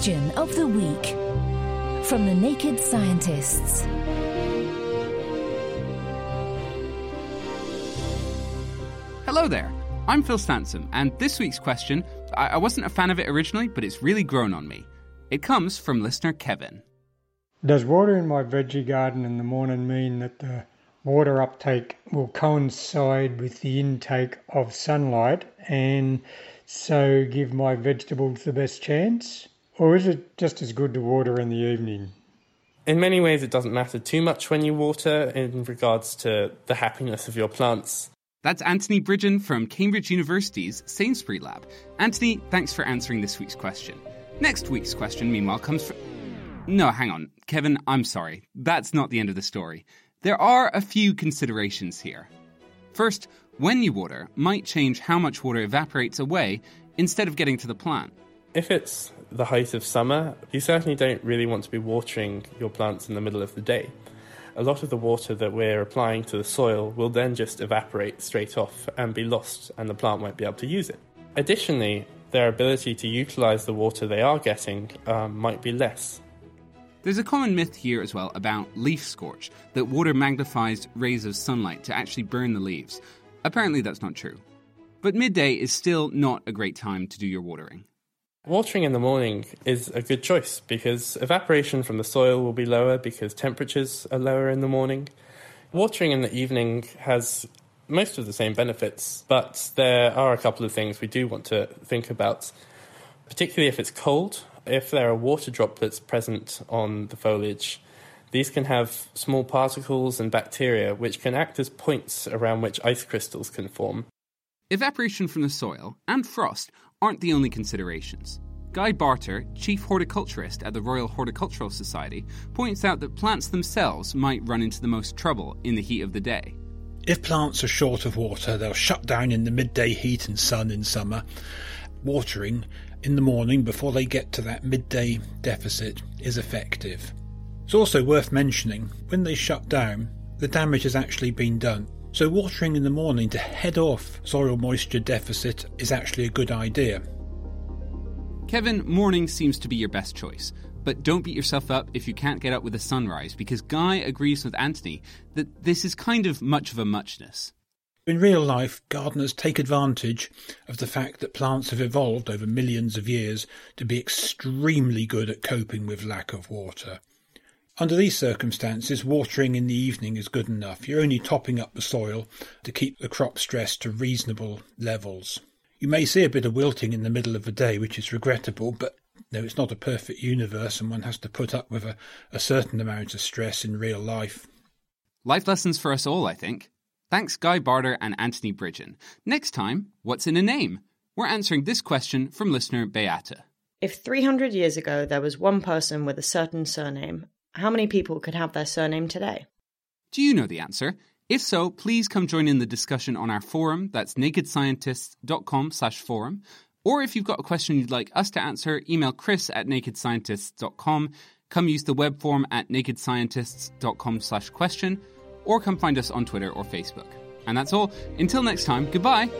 Question of the week from the Naked Scientists. Hello there. I'm Phil Sansom, and this week's question I-, I wasn't a fan of it originally, but it's really grown on me. It comes from listener Kevin. Does water in my veggie garden in the morning mean that the water uptake will coincide with the intake of sunlight and so give my vegetables the best chance? Or is it just as good to water in the evening? In many ways, it doesn't matter too much when you water in regards to the happiness of your plants. That's Anthony Bridgen from Cambridge University's Sainsbury Lab. Anthony, thanks for answering this week's question. Next week's question, meanwhile, comes from. No, hang on. Kevin, I'm sorry. That's not the end of the story. There are a few considerations here. First, when you water might change how much water evaporates away instead of getting to the plant. If it's the height of summer, you certainly don't really want to be watering your plants in the middle of the day. A lot of the water that we're applying to the soil will then just evaporate straight off and be lost, and the plant won't be able to use it. Additionally, their ability to utilize the water they are getting um, might be less. There's a common myth here as well about leaf scorch, that water magnifies rays of sunlight to actually burn the leaves. Apparently, that's not true. But midday is still not a great time to do your watering. Watering in the morning is a good choice because evaporation from the soil will be lower because temperatures are lower in the morning. Watering in the evening has most of the same benefits, but there are a couple of things we do want to think about, particularly if it's cold. If there are water droplets present on the foliage, these can have small particles and bacteria which can act as points around which ice crystals can form. Evaporation from the soil and frost aren't the only considerations. Guy Barter, chief horticulturist at the Royal Horticultural Society, points out that plants themselves might run into the most trouble in the heat of the day. If plants are short of water, they'll shut down in the midday heat and sun in summer. Watering in the morning before they get to that midday deficit is effective. It's also worth mentioning when they shut down, the damage has actually been done. So, watering in the morning to head off soil moisture deficit is actually a good idea. Kevin, morning seems to be your best choice. But don't beat yourself up if you can't get up with the sunrise, because Guy agrees with Anthony that this is kind of much of a muchness. In real life, gardeners take advantage of the fact that plants have evolved over millions of years to be extremely good at coping with lack of water. Under these circumstances, watering in the evening is good enough. You're only topping up the soil to keep the crop stress to reasonable levels. You may see a bit of wilting in the middle of the day, which is regrettable, but no, it's not a perfect universe, and one has to put up with a, a certain amount of stress in real life. Life lessons for us all, I think. Thanks, Guy Barter and Anthony Bridgen. Next time, what's in a name? We're answering this question from listener Beata. If 300 years ago there was one person with a certain surname, how many people could have their surname today? Do you know the answer? If so, please come join in the discussion on our forum. That's nakedscientists.com slash forum. Or if you've got a question you'd like us to answer, email chris at nakedscientists.com. Come use the web form at nakedscientists.com slash question. Or come find us on Twitter or Facebook. And that's all. Until next time, goodbye.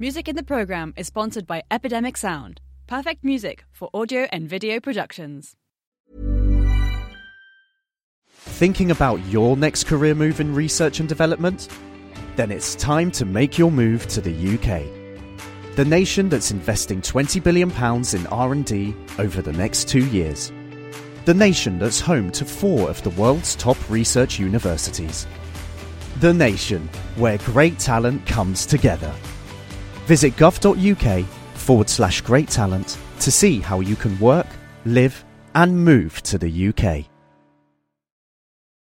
Music in the program is sponsored by Epidemic Sound, perfect music for audio and video productions. Thinking about your next career move in research and development? Then it's time to make your move to the UK. The nation that's investing 20 billion pounds in R&D over the next 2 years. The nation that's home to 4 of the world's top research universities. The nation where great talent comes together. Visit gov.uk forward slash great talent to see how you can work, live, and move to the UK.